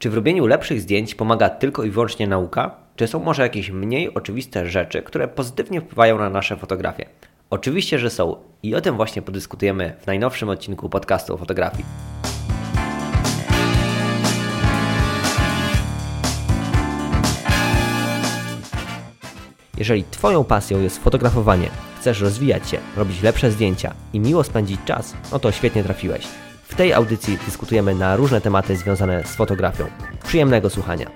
Czy w robieniu lepszych zdjęć pomaga tylko i wyłącznie nauka? Czy są może jakieś mniej oczywiste rzeczy, które pozytywnie wpływają na nasze fotografie? Oczywiście, że są i o tym właśnie podyskutujemy w najnowszym odcinku podcastu o fotografii. Jeżeli Twoją pasją jest fotografowanie, chcesz rozwijać się, robić lepsze zdjęcia i miło spędzić czas, no to świetnie trafiłeś. W tej audycji dyskutujemy na różne tematy związane z fotografią. Przyjemnego słuchania.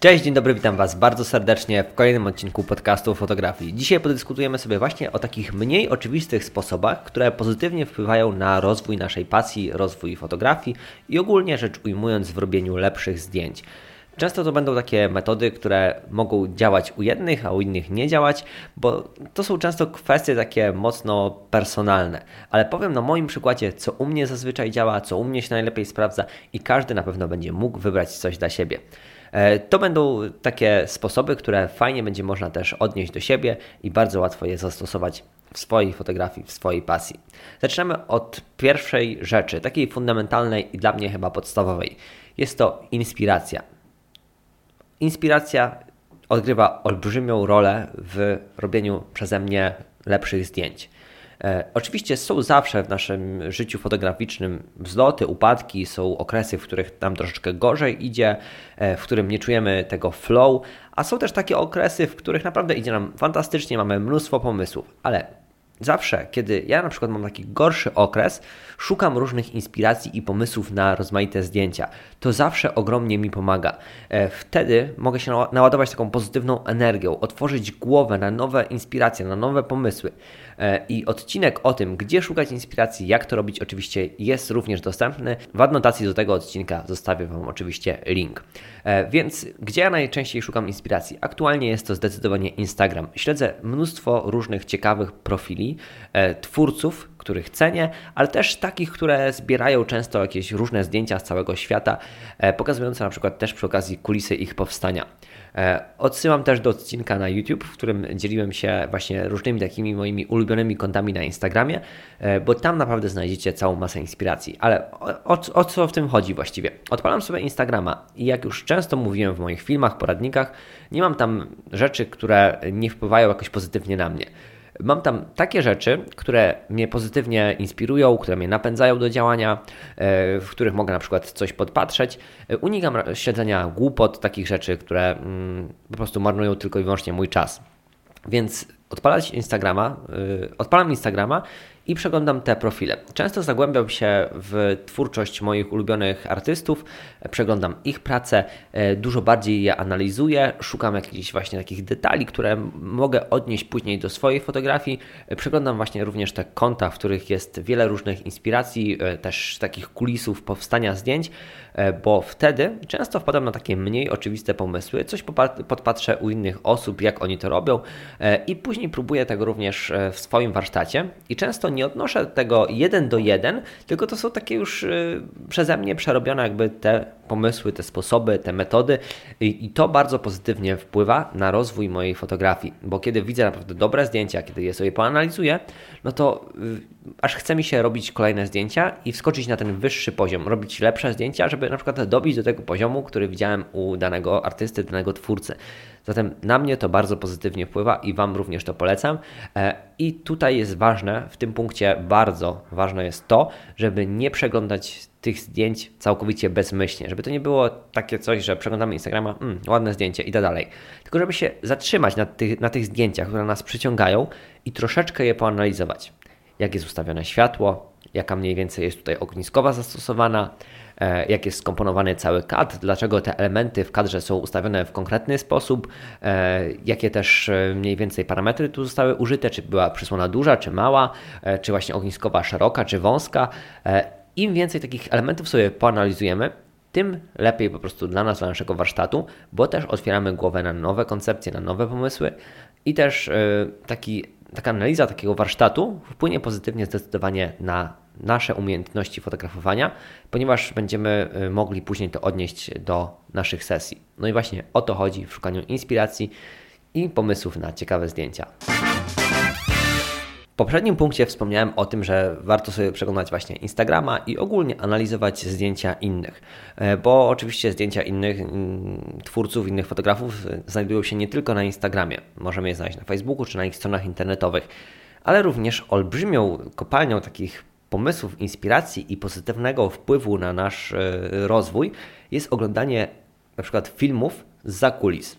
Cześć, dzień dobry, witam Was bardzo serdecznie w kolejnym odcinku podcastu o fotografii. Dzisiaj podyskutujemy sobie właśnie o takich mniej oczywistych sposobach, które pozytywnie wpływają na rozwój naszej pasji, rozwój fotografii i ogólnie rzecz ujmując w robieniu lepszych zdjęć. Często to będą takie metody, które mogą działać u jednych, a u innych nie działać, bo to są często kwestie takie mocno personalne. Ale powiem na moim przykładzie, co u mnie zazwyczaj działa, co u mnie się najlepiej sprawdza i każdy na pewno będzie mógł wybrać coś dla siebie. E, to będą takie sposoby, które fajnie będzie można też odnieść do siebie i bardzo łatwo je zastosować w swojej fotografii, w swojej pasji. Zaczynamy od pierwszej rzeczy, takiej fundamentalnej i dla mnie chyba podstawowej. Jest to inspiracja. Inspiracja odgrywa olbrzymią rolę w robieniu przeze mnie lepszych zdjęć. E, oczywiście są zawsze w naszym życiu fotograficznym wzloty, upadki, są okresy, w których nam troszeczkę gorzej idzie, e, w którym nie czujemy tego flow, a są też takie okresy, w których naprawdę idzie nam fantastycznie, mamy mnóstwo pomysłów, ale Zawsze, kiedy ja na przykład mam taki gorszy okres, szukam różnych inspiracji i pomysłów na rozmaite zdjęcia. To zawsze ogromnie mi pomaga. E, wtedy mogę się naładować taką pozytywną energią, otworzyć głowę na nowe inspiracje, na nowe pomysły. E, I odcinek o tym, gdzie szukać inspiracji, jak to robić, oczywiście jest również dostępny. W adnotacji do tego odcinka zostawię Wam oczywiście link. E, więc gdzie ja najczęściej szukam inspiracji? Aktualnie jest to zdecydowanie Instagram. Śledzę mnóstwo różnych ciekawych profili e, twórców, których cenię, ale też takich, które zbierają często jakieś różne zdjęcia z całego świata, pokazujące na przykład też przy okazji kulisy ich powstania. E, odsyłam też do odcinka na YouTube, w którym dzieliłem się właśnie różnymi takimi moimi ulubionymi kontami na Instagramie, e, bo tam naprawdę znajdziecie całą masę inspiracji. Ale o, o, o co w tym chodzi właściwie? Odpalam sobie Instagrama i jak już często mówiłem w moich filmach, poradnikach, nie mam tam rzeczy, które nie wpływają jakoś pozytywnie na mnie. Mam tam takie rzeczy, które mnie pozytywnie inspirują, które mnie napędzają do działania, e, w których mogę na przykład coś podpatrzeć. E, unikam śledzenia głupot, takich rzeczy, które mm, po prostu marnują tylko i wyłącznie mój czas. Więc odpalać Instagrama, yy, odpalam Instagrama i przeglądam te profile. Często zagłębiam się w twórczość moich ulubionych artystów, przeglądam ich pracę, e, dużo bardziej je analizuję, szukam jakichś właśnie takich detali, które mogę odnieść później do swojej fotografii. E, przeglądam właśnie również te konta, w których jest wiele różnych inspiracji, e, też takich kulisów powstania zdjęć, bo wtedy często wpadam na takie mniej oczywiste pomysły, coś podpatrzę u innych osób, jak oni to robią i później próbuję tego również w swoim warsztacie i często nie odnoszę tego jeden do jeden, tylko to są takie już y, przeze mnie przerobione jakby te pomysły, te sposoby, te metody i, i to bardzo pozytywnie wpływa na rozwój mojej fotografii, bo kiedy widzę naprawdę dobre zdjęcia, kiedy je sobie poanalizuję, no to y, aż chce mi się robić kolejne zdjęcia i wskoczyć na ten wyższy poziom, robić lepsze zdjęcia, żeby na przykład dobić do tego poziomu, który widziałem u danego artysty, danego twórcy. Zatem na mnie to bardzo pozytywnie wpływa i Wam również to polecam. E, I tutaj jest ważne, w tym punkcie bardzo ważne jest to, żeby nie przeglądać tych zdjęć całkowicie bezmyślnie, żeby to nie było takie coś, że przeglądamy Instagrama, mm, ładne zdjęcie i tak dalej, tylko żeby się zatrzymać na tych, na tych zdjęciach, które nas przyciągają i troszeczkę je poanalizować. Jak jest ustawione światło, jaka mniej więcej jest tutaj ogniskowa zastosowana, E, jak jest skomponowany cały kadr, dlaczego te elementy w kadrze są ustawione w konkretny sposób, e, jakie też e, mniej więcej parametry tu zostały użyte, czy była przysłona duża, czy mała, czy właśnie ogniskowa szeroka, czy wąska. Im więcej takich elementów sobie poanalizujemy, tym lepiej po prostu dla nas, dla naszego warsztatu, bo też otwieramy głowę na nowe koncepcje, na nowe pomysły i też taki, taka analiza takiego warsztatu wpłynie pozytywnie zdecydowanie na nasze umiejętności fotografowania, ponieważ będziemy y, mogli później to odnieść do naszych sesji. No i właśnie o to chodzi w szukaniu inspiracji i pomysłów na ciekawe zdjęcia. W poprzednim punkcie wspomniałem o tym, że warto sobie przeglądać właśnie Instagrama i ogólnie analizować zdjęcia innych, e, bo oczywiście zdjęcia innych mm, twórców, innych fotografów znajdują się nie tylko na Instagramie. Możemy je znaleźć na Facebooku czy na ich stronach internetowych, ale również olbrzymią kopalnią takich pomysłów, inspiracji i pozytywnego wpływu na nasz e, rozwój jest oglądanie na przykład filmów z kulis.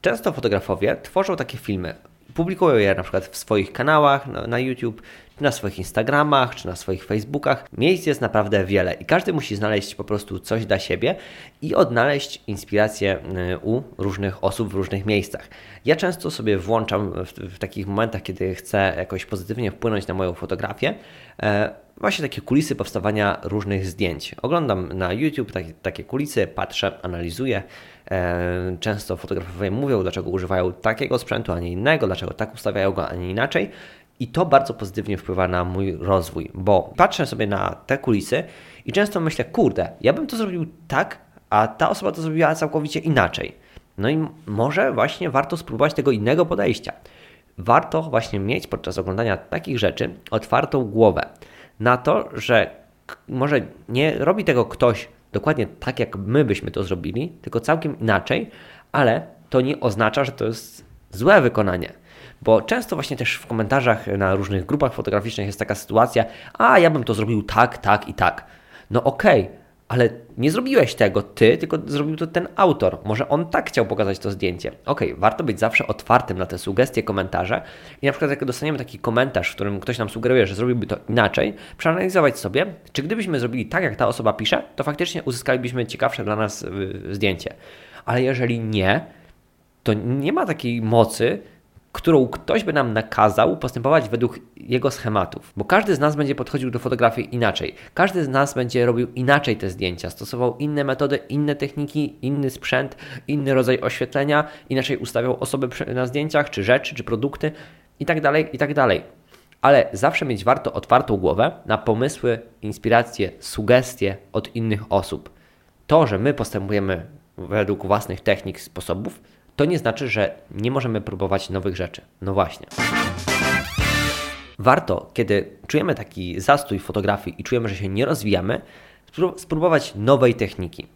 Często fotografowie tworzą takie filmy Publikują je na przykład w swoich kanałach na, na YouTube, czy na swoich Instagramach, czy na swoich Facebookach. Miejsc jest naprawdę wiele i każdy musi znaleźć po prostu coś dla siebie i odnaleźć inspirację y, u różnych osób w różnych miejscach. Ja często sobie włączam w, w takich momentach, kiedy chcę jakoś pozytywnie wpłynąć na moją fotografię, e, właśnie takie kulisy powstawania różnych zdjęć. Oglądam na YouTube takie, takie kulisy, patrzę, analizuję. E, często fotografowie mówią, dlaczego używają takiego sprzętu, a nie innego, dlaczego tak ustawiają go, a nie inaczej. I to bardzo pozytywnie wpływa na mój rozwój, bo patrzę sobie na te kulisy i często myślę, kurde, ja bym to zrobił tak, a ta osoba to zrobiła całkowicie inaczej. No i może właśnie warto spróbować tego innego podejścia. Warto właśnie mieć podczas oglądania takich rzeczy otwartą głowę na to, że może nie robi tego ktoś dokładnie tak, jak my byśmy to zrobili, tylko całkiem inaczej, ale to nie oznacza, że to jest złe wykonanie. Bo często właśnie też w komentarzach na różnych grupach fotograficznych jest taka sytuacja, a ja bym to zrobił tak, tak i tak. No okej, okay, ale nie zrobiłeś tego ty, tylko zrobił to ten autor. Może on tak chciał pokazać to zdjęcie. Ok, warto być zawsze otwartym na te sugestie, komentarze i na przykład jak dostaniemy taki komentarz, w którym ktoś nam sugeruje, że zrobiłby to inaczej, przeanalizować sobie, czy gdybyśmy zrobili tak, jak ta osoba pisze, to faktycznie uzyskalibyśmy ciekawsze dla nas y, zdjęcie. Ale jeżeli nie, to nie ma takiej mocy, którą ktoś by nam nakazał postępować według jego schematów. Bo każdy z nas będzie podchodził do fotografii inaczej. Każdy z nas będzie robił inaczej te zdjęcia, stosował inne metody, inne techniki, inny sprzęt, inny rodzaj oświetlenia, inaczej ustawiał osoby na zdjęciach, czy rzeczy, czy produkty itd. Tak itd. Tak Ale zawsze mieć warto otwartą głowę na pomysły, inspiracje, sugestie od innych osób. To, że my postępujemy według własnych technik, sposobów, to nie znaczy, że nie możemy próbować nowych rzeczy. No właśnie. Warto, kiedy czujemy taki zastój fotografii i czujemy, że się nie rozwijamy, spróbować nowej techniki.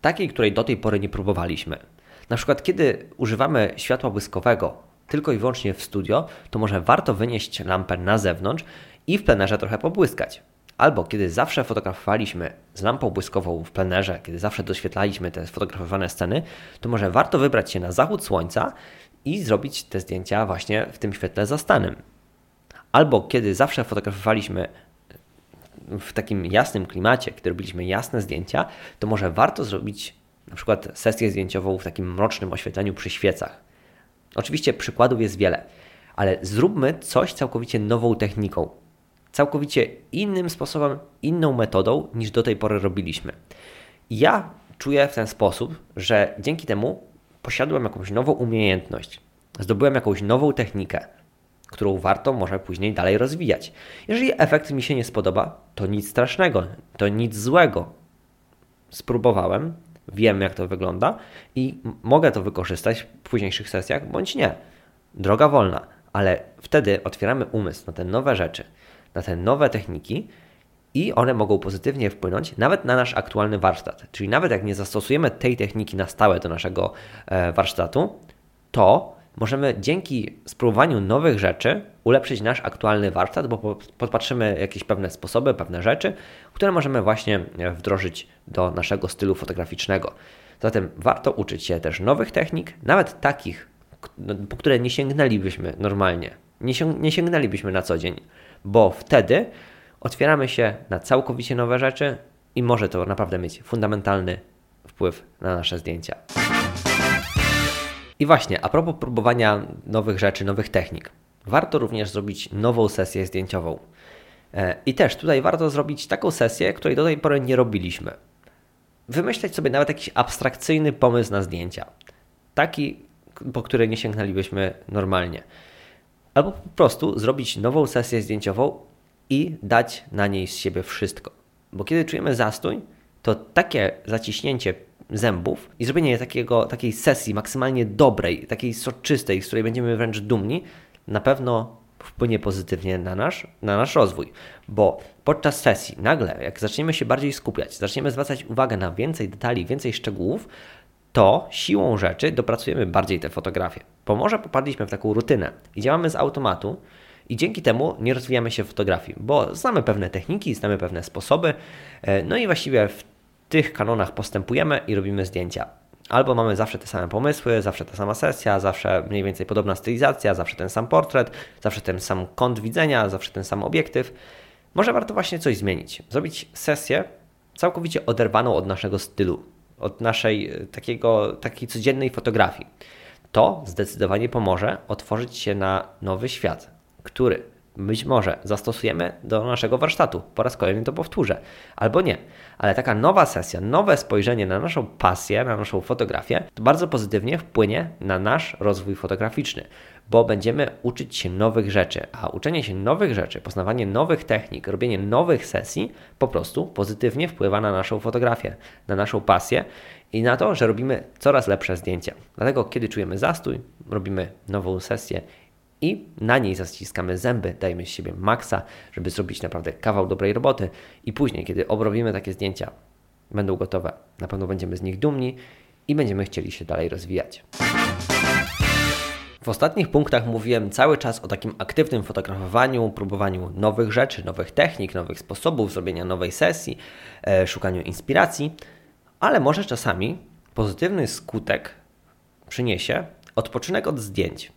Takiej, której do tej pory nie próbowaliśmy. Na przykład, kiedy używamy światła błyskowego tylko i wyłącznie w studio, to może warto wynieść lampę na zewnątrz i w plenerze trochę pobłyskać. Albo kiedy zawsze fotografowaliśmy z lampą błyskową w plenerze, kiedy zawsze doświetlaliśmy te sfotografowane sceny, to może warto wybrać się na zachód słońca i zrobić te zdjęcia właśnie w tym świetle zastanym. Albo kiedy zawsze fotografowaliśmy w takim jasnym klimacie, kiedy robiliśmy jasne zdjęcia, to może warto zrobić na przykład sesję zdjęciową w takim mrocznym oświetleniu przy świecach. Oczywiście przykładów jest wiele, ale zróbmy coś całkowicie nową techniką, całkowicie innym sposobem, inną metodą niż do tej pory robiliśmy. Ja czuję w ten sposób, że dzięki temu posiadłem jakąś nową umiejętność, zdobyłem jakąś nową technikę, którą warto może później dalej rozwijać. Jeżeli efekt mi się nie spodoba, to nic strasznego, to nic złego. Spróbowałem, wiem jak to wygląda i mogę to wykorzystać w późniejszych sesjach, bądź nie. Droga wolna, ale wtedy otwieramy umysł na te nowe rzeczy na te nowe techniki i one mogą pozytywnie wpłynąć nawet na nasz aktualny warsztat. Czyli nawet jak nie zastosujemy tej techniki na stałe do naszego e, warsztatu, to możemy dzięki spróbowaniu nowych rzeczy ulepszyć nasz aktualny warsztat, bo podpatrzymy jakieś pewne sposoby, pewne rzeczy, które możemy właśnie e, wdrożyć do naszego stylu fotograficznego. Zatem warto uczyć się też nowych technik, nawet takich, po które nie sięgnęlibyśmy normalnie, nie, nie sięgnęlibyśmy na co dzień bo wtedy otwieramy się na całkowicie nowe rzeczy i może to naprawdę mieć fundamentalny wpływ na nasze zdjęcia. I właśnie, a propos próbowania nowych rzeczy, nowych technik, warto również zrobić nową sesję zdjęciową. E, I też tutaj warto zrobić taką sesję, której do tej pory nie robiliśmy. Wymyśleć sobie nawet jakiś abstrakcyjny pomysł na zdjęcia. Taki, po który nie sięgnęlibyśmy normalnie. Albo po prostu zrobić nową sesję zdjęciową i dać na niej z siebie wszystko. Bo kiedy czujemy zastój, to takie zaciśnięcie zębów i zrobienie takiego, takiej sesji maksymalnie dobrej, takiej soczystej, z której będziemy wręcz dumni, na pewno wpłynie pozytywnie na nasz, na nasz rozwój, bo podczas sesji nagle, jak zaczniemy się bardziej skupiać, zaczniemy zwracać uwagę na więcej detali, więcej szczegółów, to siłą rzeczy dopracujemy bardziej te fotografie. Bo może popadliśmy w taką rutynę i działamy z automatu, i dzięki temu nie rozwijamy się w fotografii, bo znamy pewne techniki, znamy pewne sposoby, e, no i właściwie w tych kanonach postępujemy i robimy zdjęcia. Albo mamy zawsze te same pomysły, zawsze ta sama sesja, zawsze mniej więcej podobna stylizacja, zawsze ten sam portret, zawsze ten sam kąt widzenia, zawsze ten sam obiektyw. Może warto właśnie coś zmienić. Zrobić sesję całkowicie oderwaną od naszego stylu, od naszej e, takiego, takiej codziennej fotografii. To zdecydowanie pomoże otworzyć się na nowy świat, który być może zastosujemy do naszego warsztatu. Po raz kolejny to powtórzę, albo nie. Ale taka nowa sesja, nowe spojrzenie na naszą pasję, na naszą fotografię, to bardzo pozytywnie wpłynie na nasz rozwój fotograficzny, bo będziemy uczyć się nowych rzeczy, a uczenie się nowych rzeczy, poznawanie nowych technik, robienie nowych sesji po prostu pozytywnie wpływa na naszą fotografię, na naszą pasję i na to, że robimy coraz lepsze zdjęcia. Dlatego, kiedy czujemy zastój, robimy nową sesję i na niej zaciskamy zęby, dajemy z siebie maksa, żeby zrobić naprawdę kawał dobrej roboty i później, kiedy obrobimy takie zdjęcia, będą gotowe, na pewno będziemy z nich dumni i będziemy chcieli się dalej rozwijać. W ostatnich punktach mówiłem cały czas o takim aktywnym fotografowaniu, próbowaniu nowych rzeczy, nowych technik, nowych sposobów zrobienia nowej sesji, e, szukaniu inspiracji, ale może czasami pozytywny skutek przyniesie odpoczynek od zdjęć.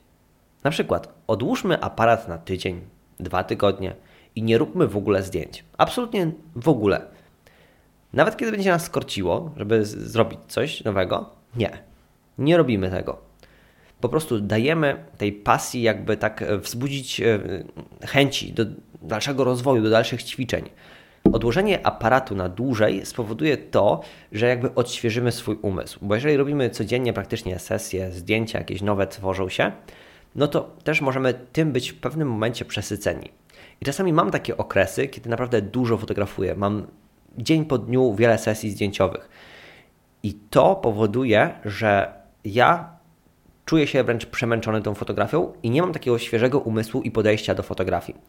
Na przykład odłóżmy aparat na tydzień, dwa tygodnie i nie róbmy w ogóle zdjęć. Absolutnie w ogóle. Nawet kiedy będzie nas skorciło, żeby zrobić coś nowego, nie. Nie robimy tego. Po prostu dajemy tej pasji, jakby tak e, wzbudzić e, chęci do dalszego rozwoju, do dalszych ćwiczeń. Odłożenie aparatu na dłużej spowoduje to, że jakby odświeżymy swój umysł. Bo jeżeli robimy codziennie praktycznie sesje, zdjęcia jakieś nowe tworzą się, no to też możemy tym być w pewnym momencie przesyceni. I czasami mam takie okresy, kiedy naprawdę dużo fotografuję. Mam dzień po dniu wiele sesji zdjęciowych. I to powoduje, że ja czuję się wręcz przemęczony tą fotografią i nie mam takiego świeżego umysłu i podejścia do fotografii.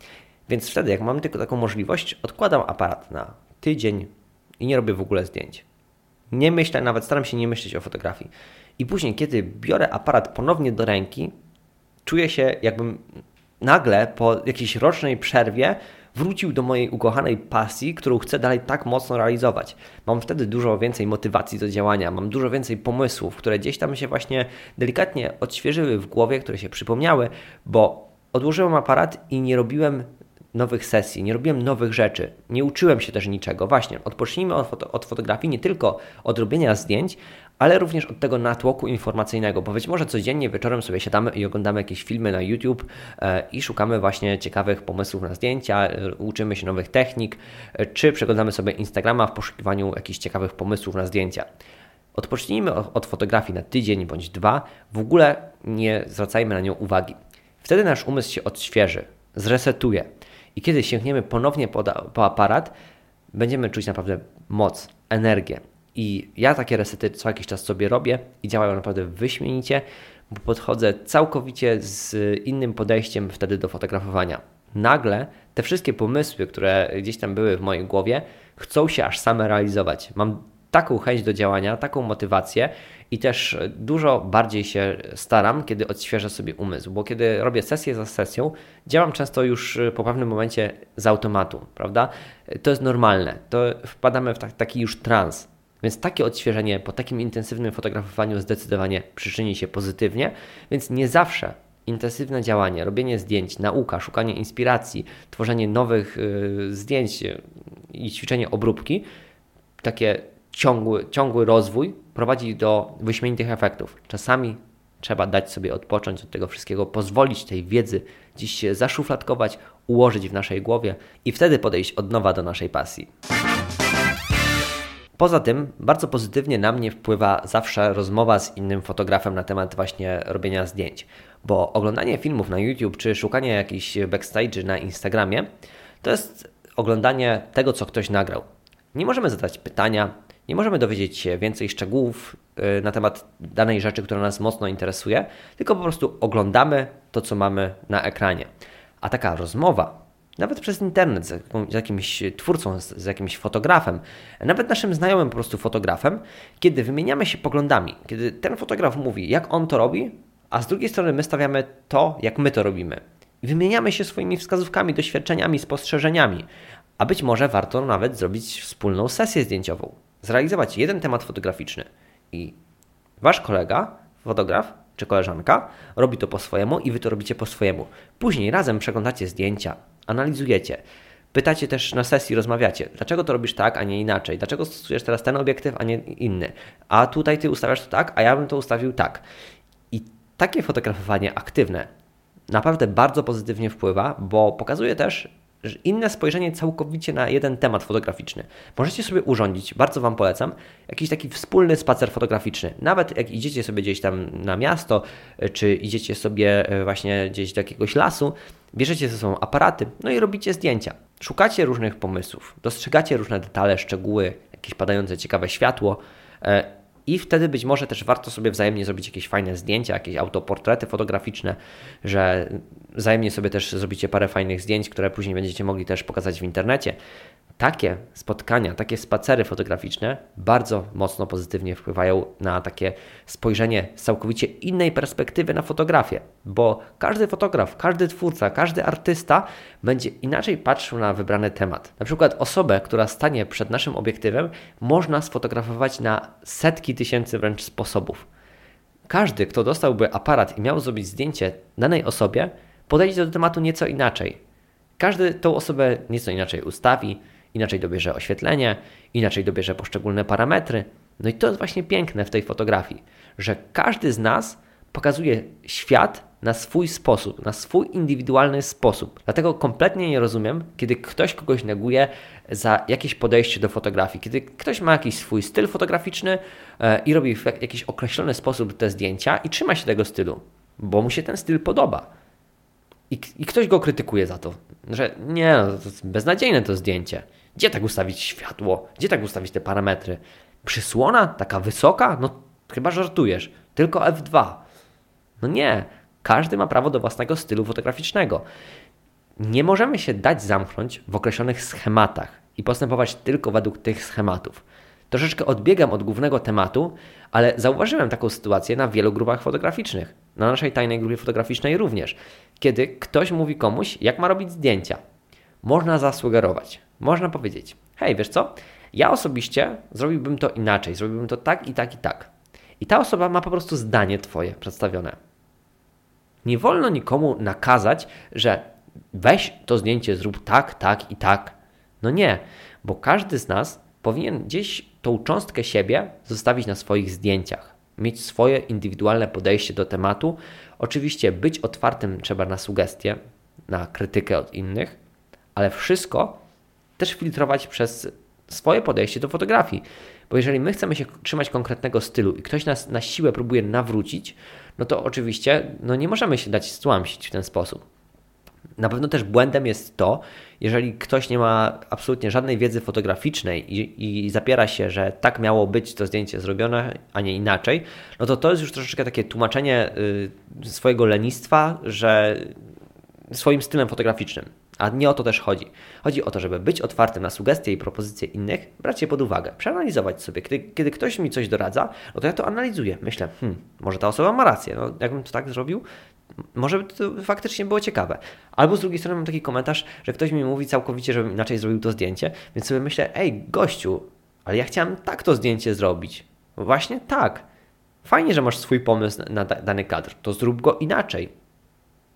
Więc wtedy, jak mam tylko taką możliwość, odkładam aparat na tydzień i nie robię w ogóle zdjęć. Nie myślę, nawet staram się nie myśleć o fotografii. I później, kiedy biorę aparat ponownie do ręki, czuję się jakbym nagle po jakiejś rocznej przerwie wrócił do mojej ukochanej pasji, którą chcę dalej tak mocno realizować. Mam wtedy dużo więcej motywacji do działania, mam dużo więcej pomysłów, które gdzieś tam się właśnie delikatnie odświeżyły w głowie, które się przypomniały, bo odłożyłem aparat i nie robiłem nowych sesji, nie robiłem nowych rzeczy, nie uczyłem się też niczego. Właśnie, odpocznijmy od, foto od fotografii, nie tylko od robienia zdjęć, ale również od tego natłoku informacyjnego, bo być może codziennie wieczorem sobie siadamy i oglądamy jakieś filmy na YouTube e, i szukamy właśnie ciekawych pomysłów na zdjęcia, e, uczymy się nowych technik, e, czy przeglądamy sobie Instagrama w poszukiwaniu jakichś ciekawych pomysłów na zdjęcia. Odpocznijmy od fotografii na tydzień bądź dwa, w ogóle nie zwracajmy na nią uwagi. Wtedy nasz umysł się odświeży, zresetuje i kiedy sięgniemy ponownie po, po aparat, będziemy czuć naprawdę moc, energię. I ja takie resety co jakiś czas sobie robię i działają naprawdę wyśmienicie, bo podchodzę całkowicie z innym podejściem wtedy do fotografowania. Nagle te wszystkie pomysły, które gdzieś tam były w mojej głowie, chcą się aż same realizować. Mam taką chęć do działania, taką motywację i też dużo bardziej się staram, kiedy odświeżę sobie umysł, bo kiedy robię sesję za sesją, działam często już po pewnym momencie z automatu, prawda? To jest normalne, to wpadamy w taki już trans. Więc takie odświeżenie po takim intensywnym fotografowaniu zdecydowanie przyczyni się pozytywnie, więc nie zawsze intensywne działanie, robienie zdjęć, nauka, szukanie inspiracji, tworzenie nowych y, zdjęć i ćwiczenie obróbki, takie ciągły, ciągły rozwój prowadzi do wyśmienitych efektów. Czasami trzeba dać sobie odpocząć od tego wszystkiego, pozwolić tej wiedzy dziś się zaszufladkować, ułożyć w naszej głowie i wtedy podejść od nowa do naszej pasji. Poza tym bardzo pozytywnie na mnie wpływa zawsze rozmowa z innym fotografem na temat właśnie robienia zdjęć, bo oglądanie filmów na YouTube czy szukanie jakichś backstage na Instagramie to jest oglądanie tego, co ktoś nagrał. Nie możemy zadać pytania, nie możemy dowiedzieć się więcej szczegółów y, na temat danej rzeczy, która nas mocno interesuje, tylko po prostu oglądamy to, co mamy na ekranie. A taka rozmowa, nawet przez internet z, jakimś twórcą, z, jakimś fotografem, nawet naszym znajomym po prostu fotografem, kiedy wymieniamy się poglądami, kiedy ten fotograf mówi, jak on to robi, a z drugiej strony my stawiamy to, jak my to robimy. I wymieniamy się swoimi wskazówkami, doświadczeniami, spostrzeżeniami, a być może warto nawet zrobić wspólną sesję zdjęciową, zrealizować jeden temat fotograficzny i wasz kolega, fotograf czy koleżanka robi to po swojemu i wy to robicie po swojemu. Później razem przeglądacie zdjęcia, analizujecie. Pytacie też na sesji, rozmawiacie, dlaczego to robisz tak, a nie inaczej, dlaczego stosujesz teraz ten obiektyw, a nie inny, a tutaj ty ustawiasz to tak, a ja bym to ustawił tak. I takie fotografowanie aktywne naprawdę bardzo pozytywnie wpływa, bo pokazuje też inne spojrzenie całkowicie na jeden temat fotograficzny. Możecie sobie urządzić, bardzo Wam polecam, jakiś taki wspólny spacer fotograficzny. Nawet jak idziecie sobie gdzieś tam na miasto, czy idziecie sobie e, właśnie gdzieś do jakiegoś lasu, bierzecie ze sobą aparaty, no i robicie zdjęcia. Szukacie różnych pomysłów, dostrzegacie różne detale, szczegóły, jakieś padające ciekawe światło e, i wtedy być może też warto sobie wzajemnie zrobić jakieś fajne zdjęcia, jakieś autoportrety fotograficzne, że wzajemnie sobie też zrobicie parę fajnych zdjęć, które później będziecie mogli też pokazać w internecie takie spotkania, takie spacery fotograficzne bardzo mocno pozytywnie wpływają na takie spojrzenie z całkowicie innej perspektywy na fotografię, bo każdy fotograf, każdy twórca, każdy artysta będzie inaczej patrzył na wybrany temat. Na przykład osobę, która stanie przed naszym obiektywem, można sfotografować na setki tysięcy wręcz sposobów. Każdy, kto dostałby aparat i miał zrobić zdjęcie danej osobie, podejdzie do tematu nieco inaczej. Każdy tą osobę nieco inaczej ustawi, inaczej dobierze oświetlenie, inaczej dobierze poszczególne parametry. No i to jest właśnie piękne w tej fotografii, że każdy z nas pokazuje świat na swój sposób, na swój indywidualny sposób. Dlatego kompletnie nie rozumiem, kiedy ktoś kogoś neguje za jakieś podejście do fotografii, kiedy ktoś ma jakiś swój styl fotograficzny e, i robi w jakiś określony sposób te zdjęcia i trzyma się tego stylu, bo mu się ten styl podoba. I, i ktoś go krytykuje za to, że nie, no, to beznadziejne to zdjęcie. Gdzie tak ustawić światło? Gdzie tak ustawić te parametry? Przysłona taka wysoka? No chyba żartujesz. Tylko F2. No nie. Każdy ma prawo do własnego stylu fotograficznego. Nie możemy się dać zamknąć w określonych schematach i postępować tylko według tych schematów. Troszeczkę odbiegam od głównego tematu, ale zauważyłem taką sytuację na wielu grupach fotograficznych. Na naszej tajnej grupie fotograficznej również. Kiedy ktoś mówi komuś, jak ma robić zdjęcia. Można zasugerować, można powiedzieć: Hej, wiesz co? Ja osobiście zrobiłbym to inaczej, zrobiłbym to tak i tak i tak. I ta osoba ma po prostu zdanie Twoje przedstawione. Nie wolno nikomu nakazać, że weź to zdjęcie, zrób tak, tak i tak. No nie, bo każdy z nas powinien gdzieś tą cząstkę siebie zostawić na swoich zdjęciach, mieć swoje indywidualne podejście do tematu. Oczywiście być otwartym trzeba na sugestie, na krytykę od innych, ale wszystko też filtrować przez swoje podejście do fotografii. Bo jeżeli my chcemy się trzymać konkretnego stylu i ktoś nas na siłę próbuje nawrócić, no to oczywiście no nie możemy się dać stłamsić w ten sposób. Na pewno też błędem jest to, jeżeli ktoś nie ma absolutnie żadnej wiedzy fotograficznej i, i, zapiera się, że tak miało być to zdjęcie zrobione, a nie inaczej, no to to jest już troszeczkę takie tłumaczenie y, swojego lenistwa, że swoim stylem fotograficznym. A nie o to też chodzi. Chodzi o to, żeby być otwartym na sugestie i propozycje innych, brać je pod uwagę, przeanalizować sobie. Kiedy, kiedy ktoś mi coś doradza, no to ja to analizuję. Myślę, hmm, może ta osoba ma rację. No, jakbym to tak zrobił, może by to faktycznie było ciekawe. Albo z drugiej strony mam taki komentarz, że ktoś mi mówi całkowicie, żebym inaczej zrobił to zdjęcie, więc sobie myślę, ej, gościu, ale ja chciałem tak to zdjęcie zrobić. Właśnie tak. Fajnie, że masz swój pomysł na dany kadr, to zrób go inaczej.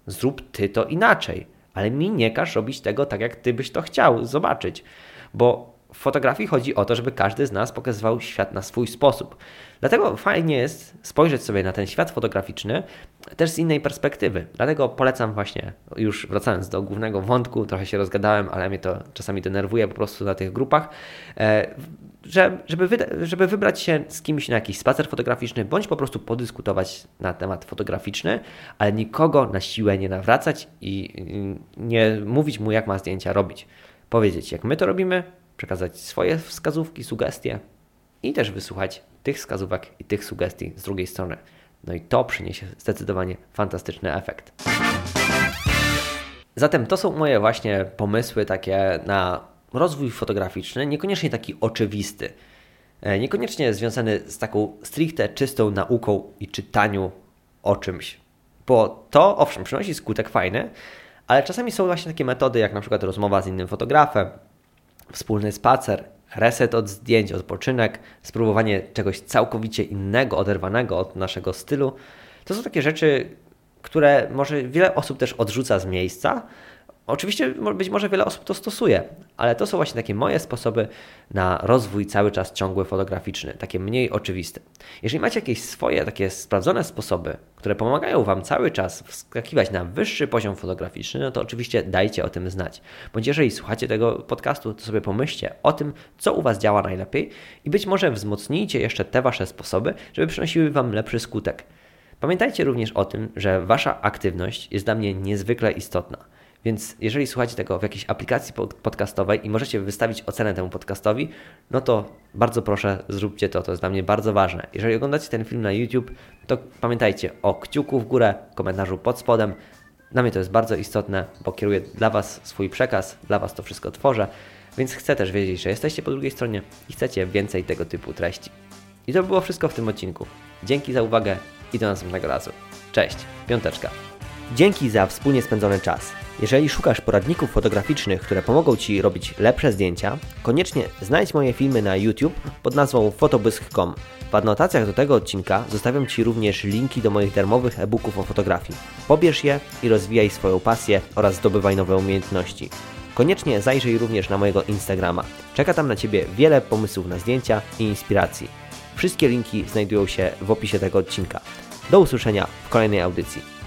Zrób ty to inaczej ale mi nie każ robić tego tak, jak ty byś to chciał zobaczyć, bo fotografii chodzi o to, żeby każdy z nas pokazywał świat na swój sposób. Dlatego fajnie jest spojrzeć sobie na ten świat fotograficzny też z innej perspektywy. Dlatego polecam właśnie, już wracając do głównego wątku, trochę się rozgadałem, ale mnie to czasami denerwuje po prostu na tych grupach, e, że, żeby, żeby wybrać się z kimś na jakiś spacer fotograficzny, bądź po prostu podyskutować na temat fotograficzny, ale nikogo na siłę nie nawracać i nie mówić mu, jak ma zdjęcia robić. Powiedzieć, jak my to robimy, przekazać swoje wskazówki, sugestie i też wysłuchać tych wskazówek i tych sugestii z drugiej strony. No i to przyniesie zdecydowanie fantastyczny efekt. Zatem to są moje właśnie pomysły takie na rozwój fotograficzny, niekoniecznie taki oczywisty, e, niekoniecznie związany z taką stricte czystą nauką i czytaniu o czymś. Bo to owszem, przynosi skutek fajny, ale czasami są właśnie takie metody, jak na przykład rozmowa z innym fotografem, wspólny spacer, reset od zdjęć, odpoczynek, spróbowanie czegoś całkowicie innego, oderwanego od naszego stylu. To są takie rzeczy, które może wiele osób też odrzuca z miejsca, Oczywiście być może wiele osób to stosuje, ale to są właśnie takie moje sposoby na rozwój cały czas ciągły fotograficzny, takie mniej oczywiste. Jeżeli macie jakieś swoje takie sprawdzone sposoby, które pomagają Wam cały czas wskakiwać na wyższy poziom fotograficzny, no to oczywiście dajcie o tym znać. Bądź jeżeli słuchacie tego podcastu, to sobie pomyślcie o tym, co u Was działa najlepiej i być może wzmocnijcie jeszcze te Wasze sposoby, żeby przynosiły Wam lepszy skutek. Pamiętajcie również o tym, że Wasza aktywność jest dla mnie niezwykle istotna. Więc jeżeli słuchacie tego w jakiejś aplikacji podcastowej i możecie wystawić ocenę temu podcastowi, no to bardzo proszę, zróbcie to, to jest dla mnie bardzo ważne. Jeżeli oglądacie ten film na YouTube, to pamiętajcie o kciuku w górę, komentarzu pod spodem. Dla mnie to jest bardzo istotne, bo kieruję dla Was swój przekaz, dla Was to wszystko tworzę, więc chcę też wiedzieć, że jesteście po drugiej stronie i chcecie więcej tego typu treści. I to było wszystko w tym odcinku. Dzięki za uwagę i do następnego razu. Cześć, piąteczka. Dzięki za wspólnie spędzony czas. Jeżeli szukasz poradników fotograficznych, które pomogą Ci robić lepsze zdjęcia, koniecznie znajdź moje filmy na YouTube pod nazwą fotobysk.com. W adnotacjach do tego odcinka zostawiam Ci również linki do moich darmowych e-booków o fotografii. Pobierz je i rozwijaj swoją pasję oraz zdobywaj nowe umiejętności. Koniecznie zajrzyj również na mojego Instagrama. Czeka tam na Ciebie wiele pomysłów na zdjęcia i inspiracji. Wszystkie linki znajdują się w opisie tego odcinka. Do usłyszenia w kolejnej audycji.